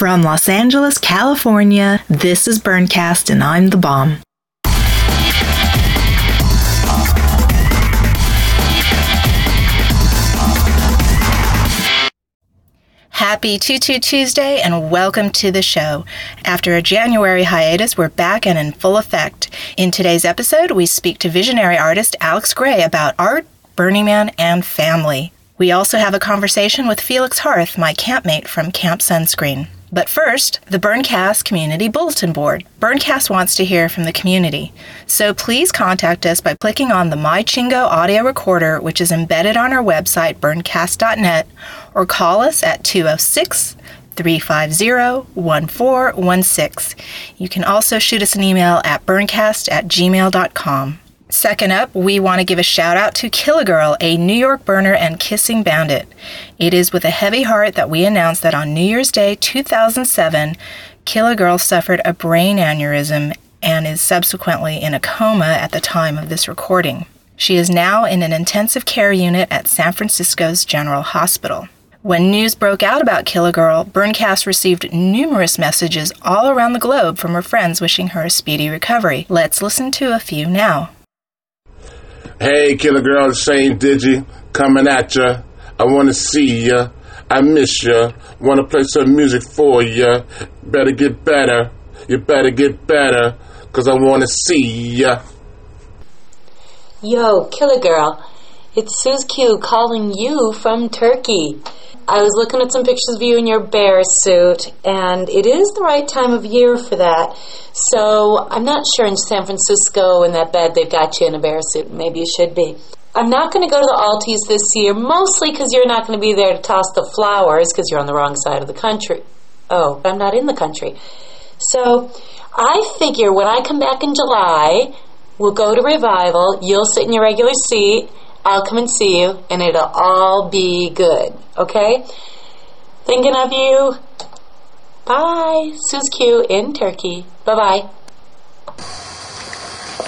From Los Angeles, California, this is Burncast and I'm the bomb. Happy Tutu Tuesday and welcome to the show. After a January hiatus, we're back and in full effect. In today's episode, we speak to visionary artist Alex Grey about art, Burning Man, and family. We also have a conversation with Felix Harth, my campmate from Camp Sunscreen. But first, the Burncast Community Bulletin Board. Burncast wants to hear from the community. So please contact us by clicking on the MyChingo audio recorder, which is embedded on our website, burncast.net, or call us at 206 350 1416. You can also shoot us an email at burncast at gmail.com. Second up, we want to give a shout out to Killigirl, a New York burner and kissing bandit. It is with a heavy heart that we announce that on New Year's Day 2007, Killigirl suffered a brain aneurysm and is subsequently in a coma at the time of this recording. She is now in an intensive care unit at San Francisco's General Hospital. When news broke out about Killigirl, Burncast received numerous messages all around the globe from her friends wishing her a speedy recovery. Let's listen to a few now. Hey, Killigirl, Shane Digi, coming at ya. I wanna see ya. I miss ya. Wanna play some music for ya. Better get better. You better get better. Cause I wanna see ya. Yo, Killigirl. It's Suze Q calling you from Turkey. I was looking at some pictures of you in your bear suit, and it is the right time of year for that. So I'm not sure in San Francisco in that bed they've got you in a bear suit. Maybe you should be. I'm not going to go to the Altis this year, mostly because you're not going to be there to toss the flowers because you're on the wrong side of the country. Oh, I'm not in the country. So I figure when I come back in July, we'll go to Revival. You'll sit in your regular seat I'll come and see you, and it'll all be good. Okay? Thinking of you. Bye. Suze Q in Turkey. Bye bye.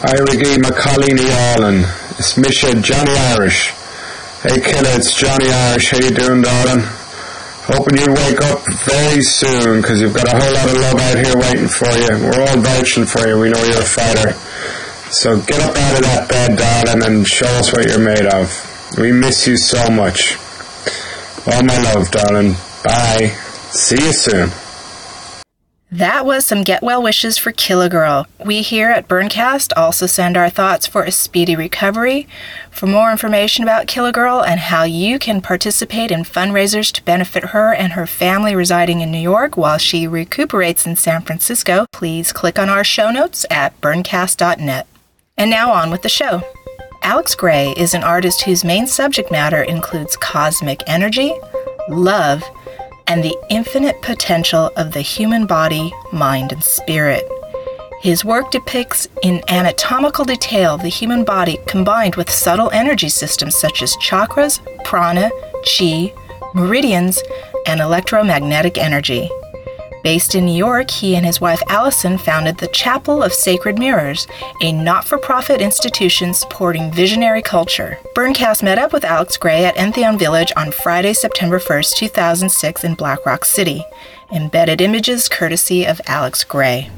Hi, Ricky McCollini Allen. It's Misha Johnny Irish. Hey, killer, it's Johnny Irish. How you doing, darling? Hoping you wake up very soon, because you've got a whole lot of love out here waiting for you. We're all vouching for you. We know you're a fighter. So get up out of that bed, darling, and show us what you're made of. We miss you so much. All my love, darling. Bye. See you soon. That was some get well wishes for Killigirl. We here at Burncast also send our thoughts for a speedy recovery. For more information about Killigirl and how you can participate in fundraisers to benefit her and her family residing in New York while she recuperates in San Francisco, please click on our show notes at burncast.net. And now on with the show. Alex Grey is an artist whose main subject matter includes cosmic energy, love, and the infinite potential of the human body, mind, and spirit. His work depicts in anatomical detail the human body combined with subtle energy systems such as chakras, prana, chi, meridians, and electromagnetic energy. Based in New York, he and his wife Allison founded the Chapel of Sacred Mirrors, a not for profit institution supporting visionary culture. Burncast met up with Alex Grey at Entheon Village on Friday, September 1st, 2006, in Black Rock City. Embedded images courtesy of Alex Grey.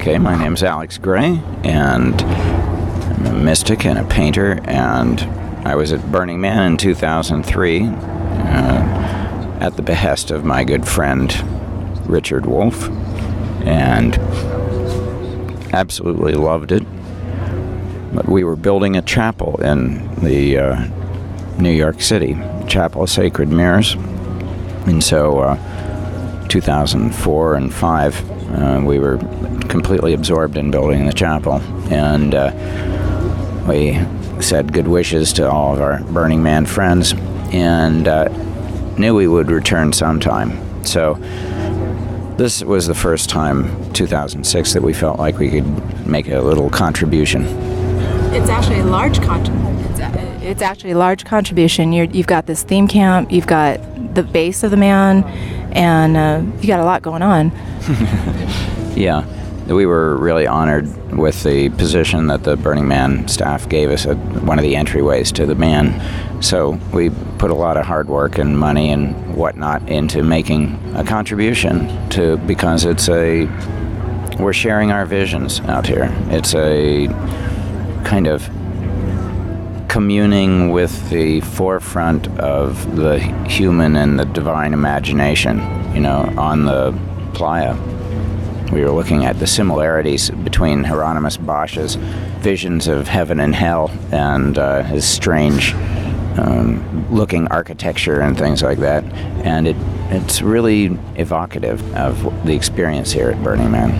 Okay, my name's Alex Grey, and I'm a mystic and a painter, and I was at Burning Man in 2003. Uh, at the behest of my good friend Richard Wolff, and absolutely loved it. But we were building a chapel in the uh, New York City, Chapel of Sacred Mirrors, and so uh, 2004 and 5, uh, we were completely absorbed in building the chapel, and uh, we said good wishes to all of our Burning Man friends, and uh, knew we would return sometime. So this was the first time, 2006, that we felt like we could make a little contribution. It's actually a large contribution. It's, it's, actually a large contribution. you have got this theme camp, you've got the base of the man, and uh, you got a lot going on. yeah. We were really honored with the position that the Burning Man staff gave us at one of the entryways to the man. So we put a lot of hard work and money and whatnot into making a contribution to because it's a we're sharing our visions out here. It's a kind of communing with the forefront of the human and the divine imagination, you know, on the playa. We were looking at the similarities between Hieronymus Bosch's visions of heaven and hell and uh, his strange um, looking architecture and things like that. And it, it's really evocative of the experience here at Burning Man.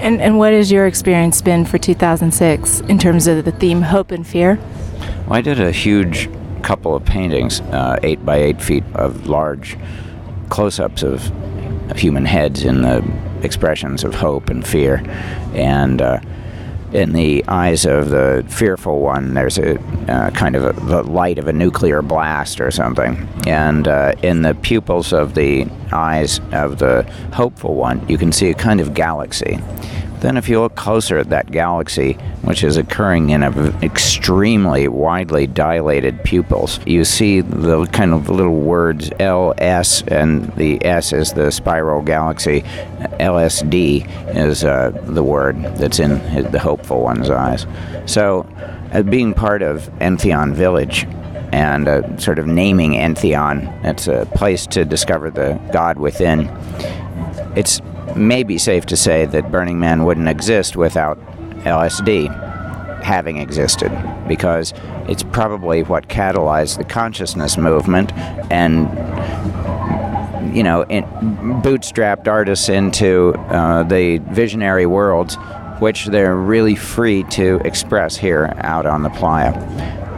And, and what has your experience been for 2006 in terms of the theme hope and fear? Well, I did a huge couple of paintings, uh, eight by eight feet of large close ups of, of, human heads in the expressions of hope and fear. And uh, in the eyes of the fearful one, there's a uh, kind of a, the light of a nuclear blast or something. And uh, in the pupils of the eyes of the hopeful one, you can see a kind of galaxy. Then, if you look closer at that galaxy, which is occurring in extremely widely dilated pupils, you see the kind of little words L, S, and the S is the spiral galaxy. LSD is uh, the word that's in the hopeful one's eyes. So, uh, being part of Entheon Village, and uh, sort of naming Entheon. It's a place to discover the God within. It's may be safe to say that Burning Man wouldn't exist without LSD having existed because it's probably what catalyzed the consciousness movement and you know bootstrapped artists into uh, the visionary worlds which they're really free to express here out on the playa.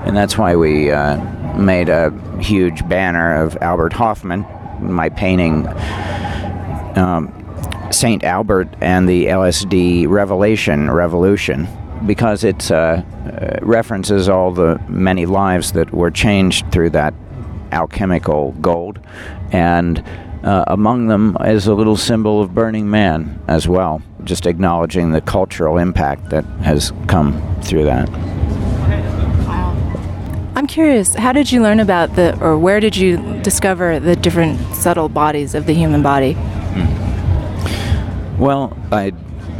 And that's why we uh, made a huge banner of Albert Hofmann my painting um, St. Albert and the LSD Revelation Revolution because it uh, uh, references all the many lives that were changed through that alchemical gold. And uh, among them is a little symbol of Burning Man as well, just acknowledging the cultural impact that has come through that. I'm curious, how did you learn about the, or where did you discover the different subtle bodies of the human body? Well, I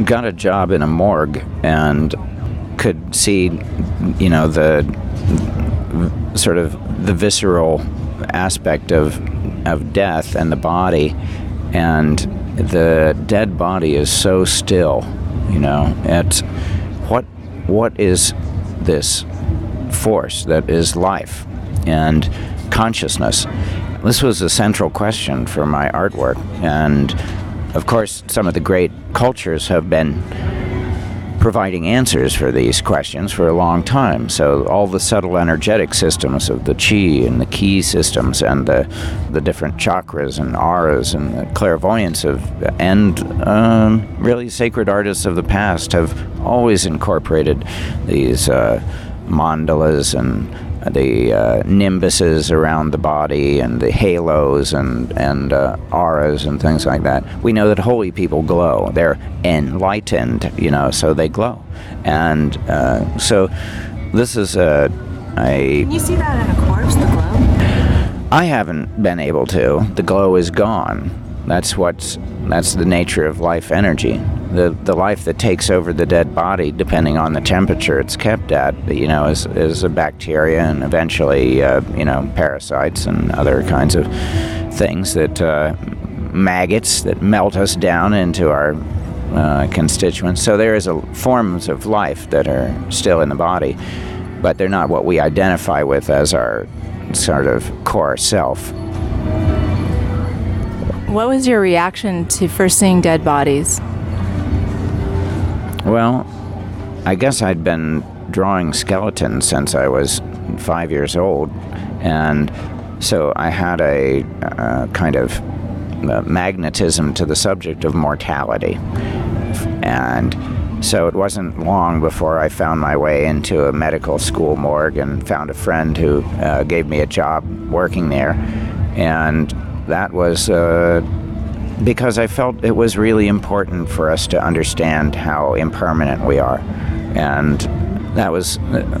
got a job in a morgue and could see, you know, the sort of the visceral aspect of of death and the body, and the dead body is so still. You know, it's what what is this force that is life and consciousness? This was a central question for my artwork, and of course, some of the great cultures have been providing answers for these questions for a long time. So all the subtle energetic systems of the chi and the ki systems and the the different chakras and auras and the clairvoyance of and um, really sacred artists of the past have always incorporated these uh, mandalas and the uh, nimbuses around the body and the halos and and uh, auras and things like that. We know that holy people glow. They're enlightened, you know, so they glow. And uh, so this is a, a. Can you see that in a corpse? The glow. I haven't been able to. The glow is gone. That's what's that's the nature of life energy the the life that takes over the dead body, depending on the temperature it's kept at, you know, is is a bacteria and eventually, uh, you know, parasites and other kinds of things that uh, maggots that melt us down into our uh, constituents. So there is a, forms of life that are still in the body, but they're not what we identify with as our sort of core self. What was your reaction to first seeing dead bodies? Well, I guess I'd been drawing skeletons since I was five years old, and so I had a uh, kind of uh, magnetism to the subject of mortality. And so it wasn't long before I found my way into a medical school morgue and found a friend who uh, gave me a job working there. And that was uh, because I felt it was really important for us to understand how impermanent we are. And that was,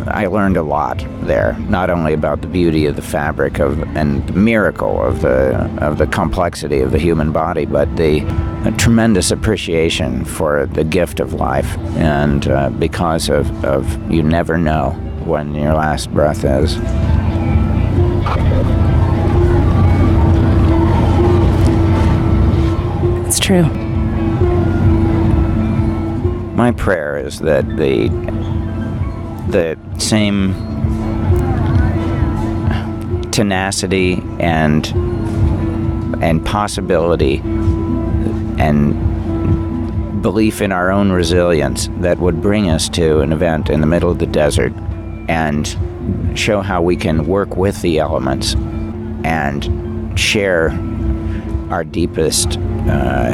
I learned a lot there, not only about the beauty of the fabric of, and the miracle of the, of the complexity of the human body, but the tremendous appreciation for the gift of life. And uh, because of, of you never know when your last breath is. True. My prayer is that the the same tenacity and and possibility and belief in our own resilience that would bring us to an event in the middle of the desert and show how we can work with the elements and share our deepest uh,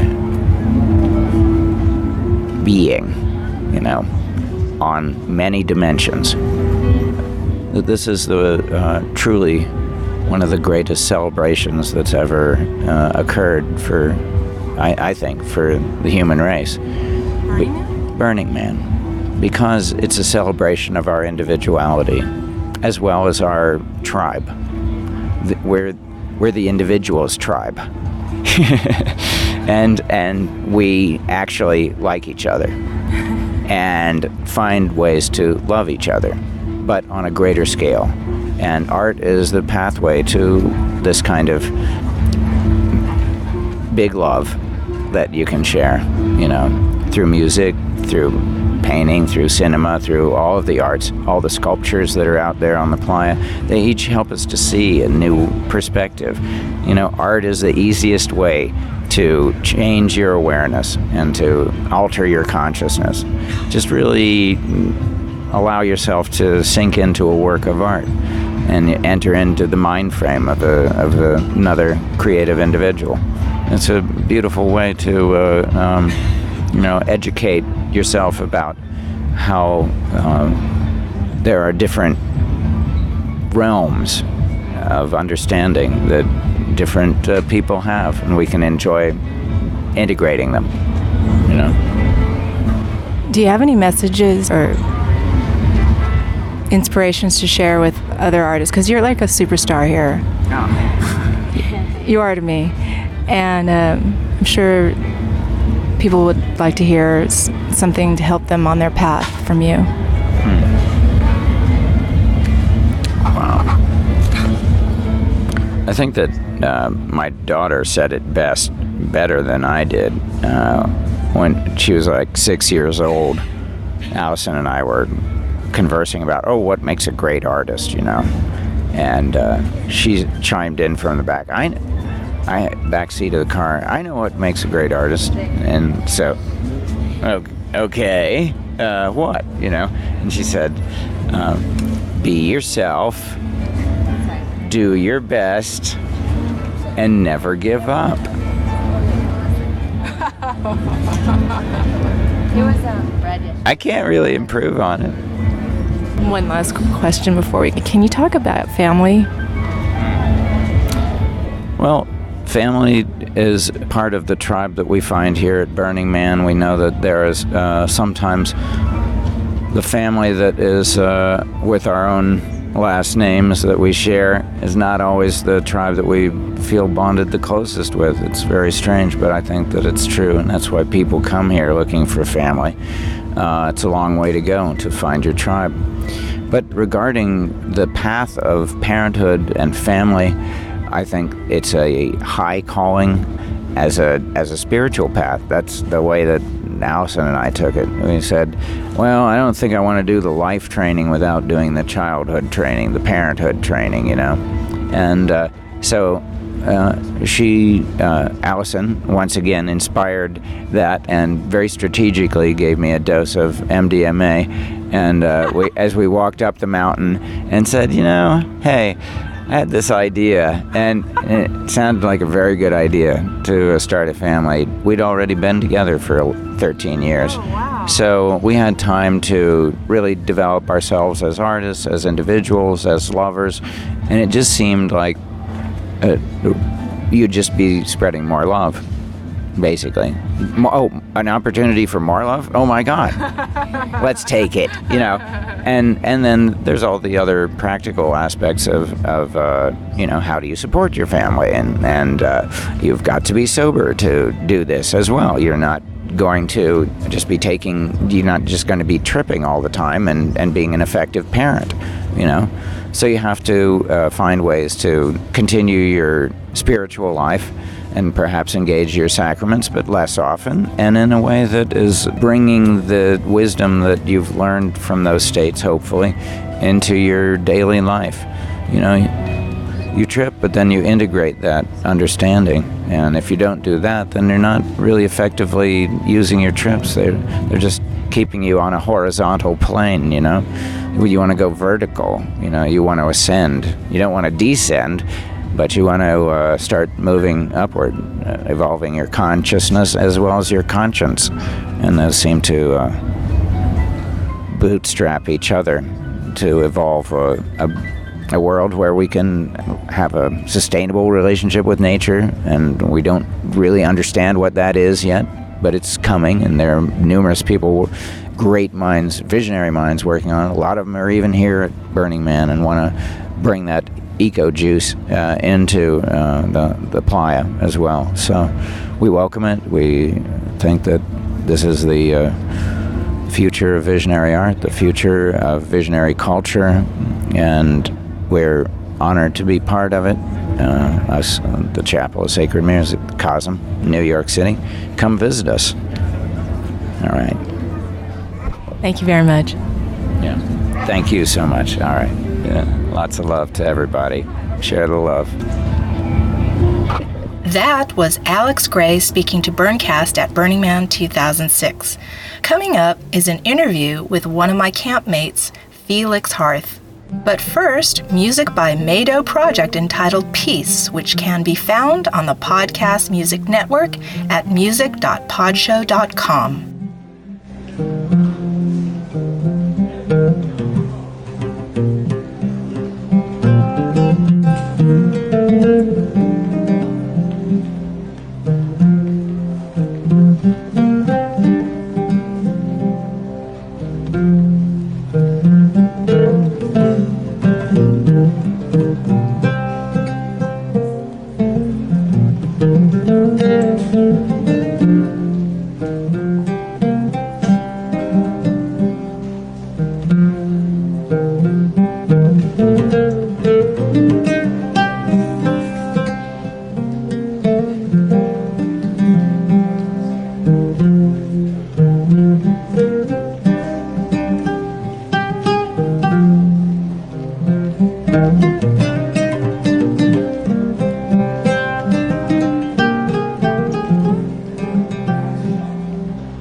being, you know, on many dimensions. This is the uh, truly one of the greatest celebrations that's ever uh, occurred for, I, I, think, for the human race. Burning Man? Burning Man, because it's a celebration of our individuality, as well as our tribe. We're we're the individual's tribe. and and we actually like each other and find ways to love each other but on a greater scale and art is the pathway to this kind of big love that you can share you know through music through painting, through cinema, through all of the arts, all the sculptures that are out there on the playa, they each help us to see a new perspective. You know, art is the easiest way to change your awareness and to alter your consciousness. Just really allow yourself to sink into a work of art and enter into the mind frame of, a, of a, another creative individual. It's a beautiful way to, uh, um, you know, educate yourself about how um, there are different realms of understanding that different uh, people have, and we can enjoy integrating them. You know. Do you have any messages or inspirations to share with other artists? Because you're like a superstar here. Oh. you are to me, and um, I'm sure people would like to hear something to help them on their path from you. I think that uh, my daughter said it best, better than I did. Uh, when she was like six years old, Allison and I were conversing about, oh, what makes a great artist, you know? And uh, she chimed in from the back. I, I back seat of the car. I know what makes a great artist, and so, okay, uh, what you know? And she said, um, "Be yourself, do your best, and never give up." it was um, reddish. I can't really improve on it. One last question before we. Can you talk about family? Well, Family is part of the tribe that we find here at Burning Man. We know that there is uh, sometimes the family that is uh, with our own last names that we share is not always the tribe that we feel bonded the closest with. It's very strange, but I think that it's true, and that's why people come here looking for family. Uh, it's a long way to go to find your tribe. But regarding the path of parenthood and family, I think it's a high calling as a as a spiritual path. That's the way that Allison and I took it. We said, "Well, I don't think I want to do the life training without doing the childhood training, the parenthood training, you know." And uh, so uh, she, uh, Allison, once again inspired that and very strategically gave me a dose of MDMA. And uh, we, as we walked up the mountain, and said, "You know, hey." I had this idea, and it sounded like a very good idea to start a family. We'd already been together for 13 years. Oh, wow. So we had time to really develop ourselves as artists, as individuals, as lovers, and it just seemed like uh, you'd just be spreading more love. Basically. Oh, an opportunity for more love? Oh my God, let's take it. You know, and and then there's all the other practical aspects of of uh, you know how do you support your family and and uh, you've got to be sober to do this as well. You're not going to just be taking you're not just going to be tripping all the time and and being an effective parent you know so you have to uh, find ways to continue your spiritual life and perhaps engage your sacraments but less often and in a way that is bringing the wisdom that you've learned from those states hopefully into your daily life you know you trip, but then you integrate that understanding. And if you don't do that, then you're not really effectively using your trips. They're they're just keeping you on a horizontal plane. You know, you want to go vertical. You know, you want to ascend. You don't want to descend, but you want to uh, start moving upward, uh, evolving your consciousness as well as your conscience. And those seem to uh, bootstrap each other to evolve a, a, a world where we can have a sustainable relationship with nature, and we don't really understand what that is yet, but it's coming, and there are numerous people, great minds, visionary minds working on it. A lot of them are even here at Burning Man and want to bring that eco juice uh, into uh, the, the playa as well. So we welcome it. We think that this is the uh, future of visionary art, the future of visionary culture, and we're honored to be part of it. Uh, us, uh, the Chapel of Sacred Mirrors at Cosm, New York City. Come visit us. All right. Thank you very much. Yeah. Thank you so much. All right. Yeah. Lots of love to everybody. Share the love. That was Alex Grey speaking to Burncast at Burning Man 2006. Coming up is an interview with one of my campmates, Felix Harth. But first, music by Mado Project entitled Peace, which can be found on the Podcast Music Network at music.podshow.com.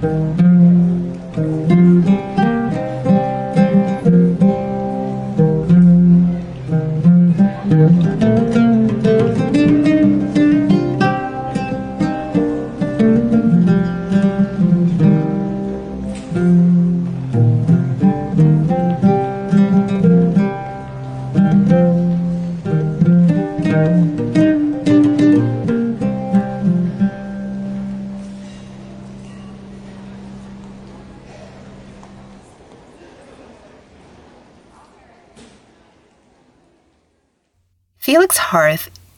Felix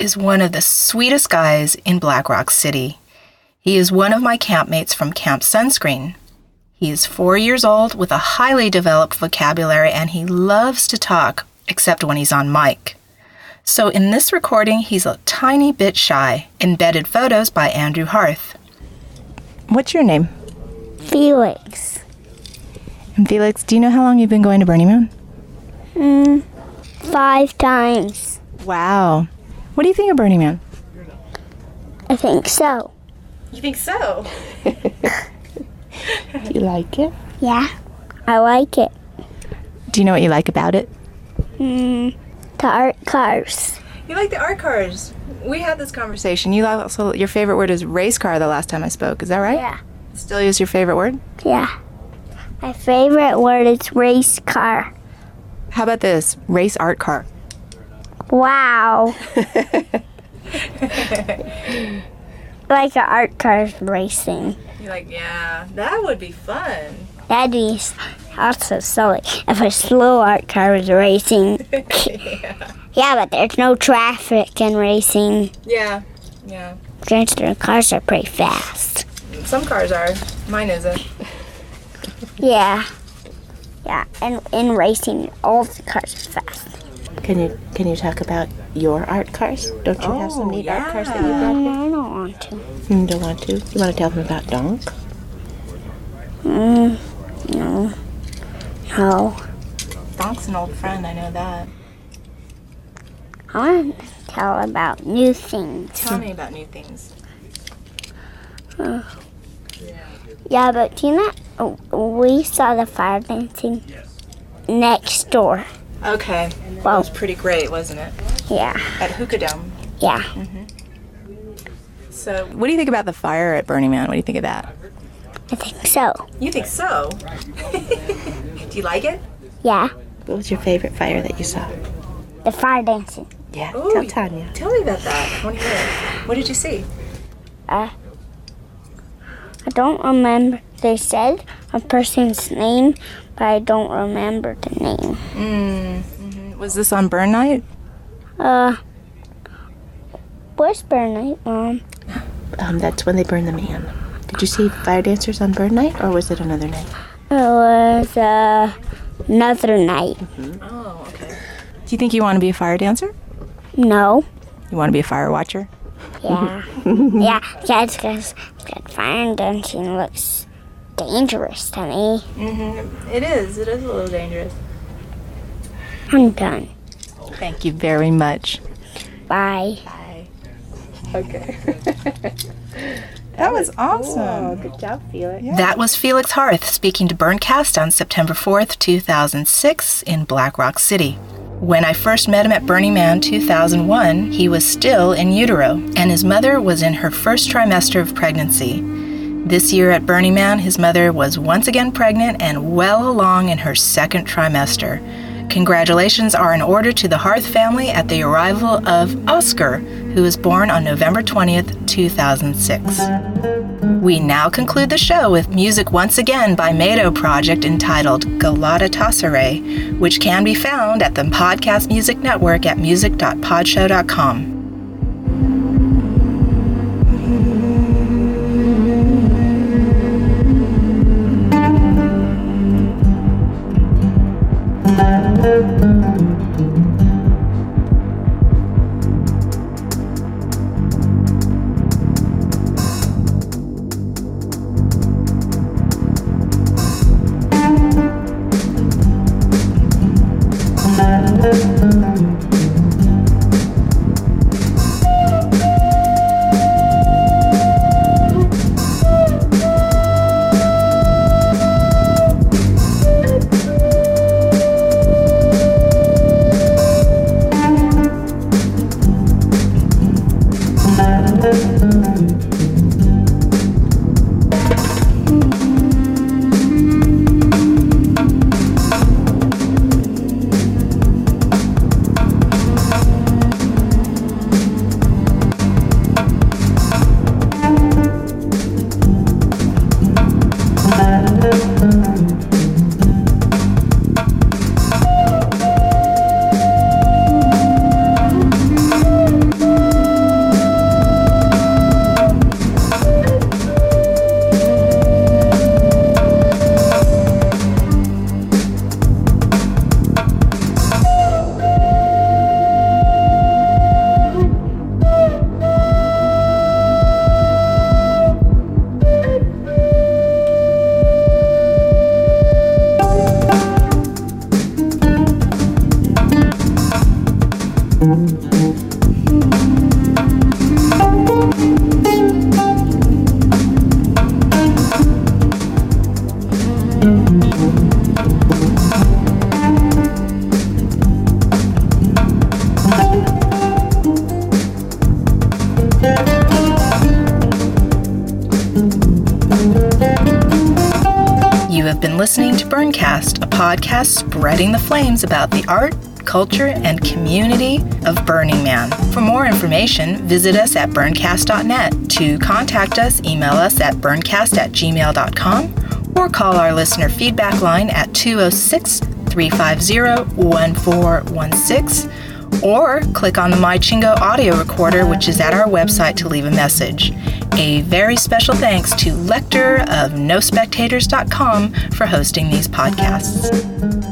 is one of the sweetest guys in Black Rock City. He is one of my campmates from Camp Sunscreen. He is four years old with a highly developed vocabulary and he loves to talk, except when he's on mic. So in this recording, he's a tiny bit shy. Embedded photos by Andrew Harth. What's your name? Felix. And Felix, do you know how long you've been going to Burning Man? Mm, five times. Wow. What do you think of Burning Man? I think so. You think so? do you like it? Yeah, I like it. Do you know what you like about it? Mm, the art cars. You like the art cars. We had this conversation. You also your favorite word is race car. The last time I spoke, is that right? Yeah. Still use your favorite word? Yeah. My favorite word is race car. How about this race art car? Wow. like an art cars racing. You're like, yeah, that would be fun. That'd be also silly if a slow art car was racing. yeah, but there's no traffic in racing. Yeah, yeah. Since cars are pretty fast. Some cars are. Mine isn't. Yeah. Yeah, and in racing, all the cars are fast. Can you can you talk about your art cars? Don't you have some Oh, neat art cars that you Uh, brought here? I don't want to. You don't want to? You want to tell them about Donk? Mm, no. No. Donk's an old friend, I know that. I want to tell about new things. Tell me about new things. Yeah, but Tina, you know, oh, we saw the fire dancing next door. Okay. That Well, was pretty great, wasn't it? yeah, At Hookah Dome. yeah. So, what do you think about the fire at Burning Man? What do you think of that? I think so. You think so? do you like it? Yeah, What was your favorite fire that you saw? the fire dancing. Yeah, Ooh, tell Tanya. Tell me about that. I want to hear it. What did you see? Uh, I don't remember. They said a person's name, but I don't remember the name. Mm, Was this on Burn Night? Uh, where's Burn Night, Mom? Um, that's when they burned the man. Did you see fire dancers on Burn Night, or was it another night? It was uh, another night. Oh, okay. Do you think you want to be a fire dancer? No. You want to be a fire watcher? Yeah. yeah, yeah, it's because fire dancing looks dangerous to me. Mm-hmm. It is. It is a little dangerous. I'm done. Thank you very much. Bye. Bye. Okay. that was awesome. good job, Felix. That was Felix Harth speaking to Burncast on September 4th, 2006, in Black Rock City. When I first met him at Burning Man 2001, he was still in utero, and his mother was in her first trimester of pregnancy. This year at Burning Man, his mother was once again pregnant and well along in her second trimester. Congratulations are in order to the Harth family at the arrival of Oscar, who was born on November 20th, 2006. We now conclude the show with music once again by Mado Project entitled Galata Tassere, which can be found at the Podcast Music Network at music.podshow.com. podcast spreading the flames about the art, culture and community of Burning Man. For more information, visit us at burncast.net. To contact us, email us at burncast at gmail.com or call our listener feedback line at 206 350 1416 or click on the MyChingo audio recorder, which is at our website, to leave a message. A very special thanks to Lecter of NoSpectators.com for hosting these podcasts.